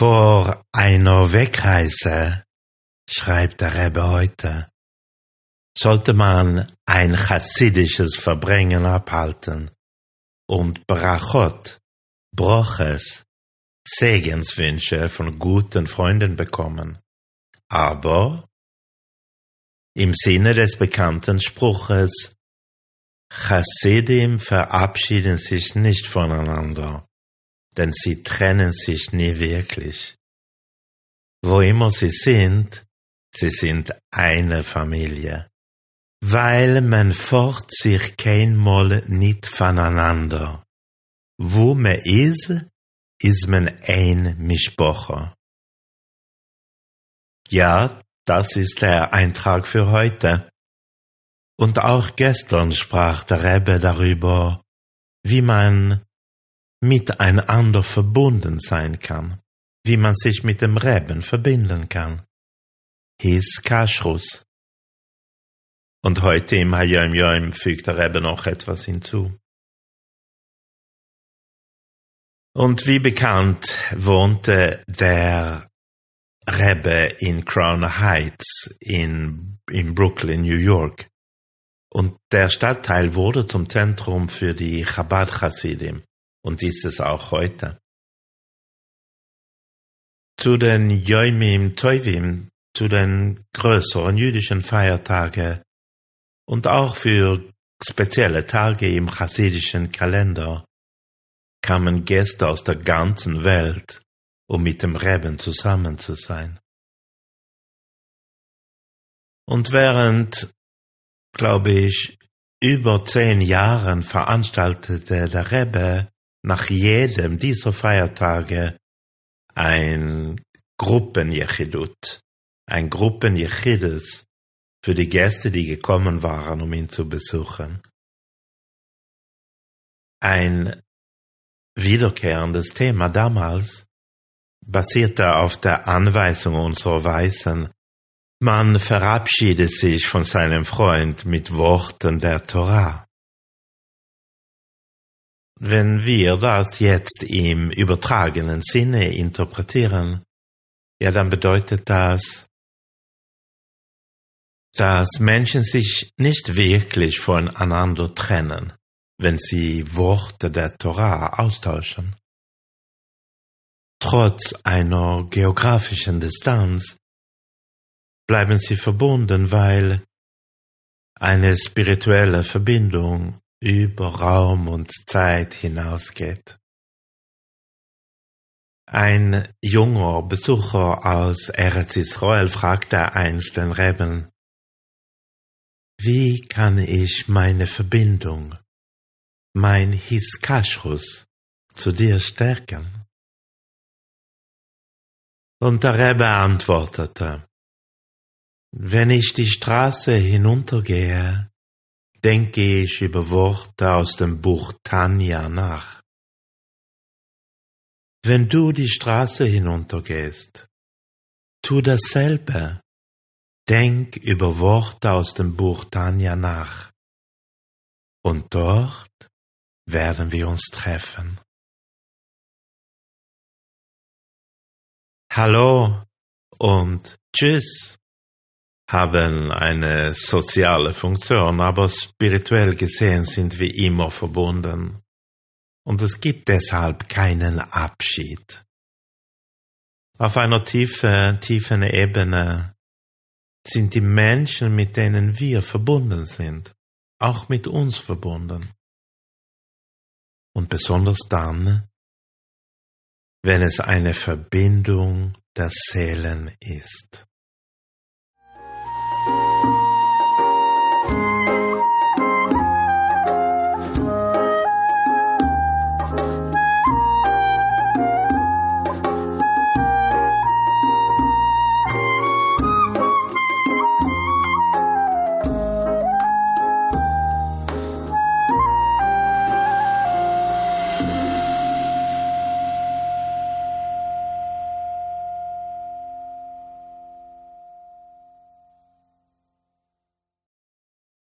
Vor einer Wegreise, schreibt der Rebbe heute, sollte man ein chassidisches Verbringen abhalten und Brachot, Broches, Segenswünsche von guten Freunden bekommen. Aber im Sinne des bekannten Spruches Chassidim verabschieden sich nicht voneinander denn sie trennen sich nie wirklich. Wo immer sie sind, sie sind eine Familie. Weil man fort sich kein Mal nicht voneinander. Wo man ist, ist man ein Mischbocher. Ja, das ist der Eintrag für heute. Und auch gestern sprach der Rebbe darüber, wie man miteinander verbunden sein kann, wie man sich mit dem Reben verbinden kann. His Kashrus. Und heute im Hayom Yom fügt der Rebbe noch etwas hinzu. Und wie bekannt wohnte der Rebbe in Crown Heights in, in Brooklyn, New York. Und der Stadtteil wurde zum Zentrum für die Chabad Chassidim und ist es auch heute. Zu den Yoimim Toivim, zu den größeren jüdischen Feiertage und auch für spezielle Tage im chassidischen Kalender kamen Gäste aus der ganzen Welt, um mit dem Reben zusammen zu sein. Und während, glaube ich, über zehn Jahren veranstaltete der Rebbe nach jedem dieser Feiertage ein Gruppenjechidut, ein Gruppenjechides für die Gäste, die gekommen waren, um ihn zu besuchen. Ein wiederkehrendes Thema damals basierte auf der Anweisung unserer Weisen, man verabschiede sich von seinem Freund mit Worten der Torah. Wenn wir das jetzt im übertragenen Sinne interpretieren, ja, dann bedeutet das, dass Menschen sich nicht wirklich voneinander trennen, wenn sie Worte der Torah austauschen. Trotz einer geografischen Distanz bleiben sie verbunden, weil eine spirituelle Verbindung über Raum und Zeit hinausgeht. Ein junger Besucher aus Eretz Israel fragte einst den Reben, wie kann ich meine Verbindung, mein Hiskashrus zu dir stärken? Und der Rebbe antwortete, wenn ich die Straße hinuntergehe, denke ich über Worte aus dem Buch Tanja nach. Wenn du die Straße hinuntergehst, tu dasselbe. Denk über Worte aus dem Buch Tanja nach. Und dort werden wir uns treffen. Hallo und tschüss haben eine soziale Funktion, aber spirituell gesehen sind wir immer verbunden. Und es gibt deshalb keinen Abschied. Auf einer tiefen, tiefen Ebene sind die Menschen, mit denen wir verbunden sind, auch mit uns verbunden. Und besonders dann, wenn es eine Verbindung der Seelen ist.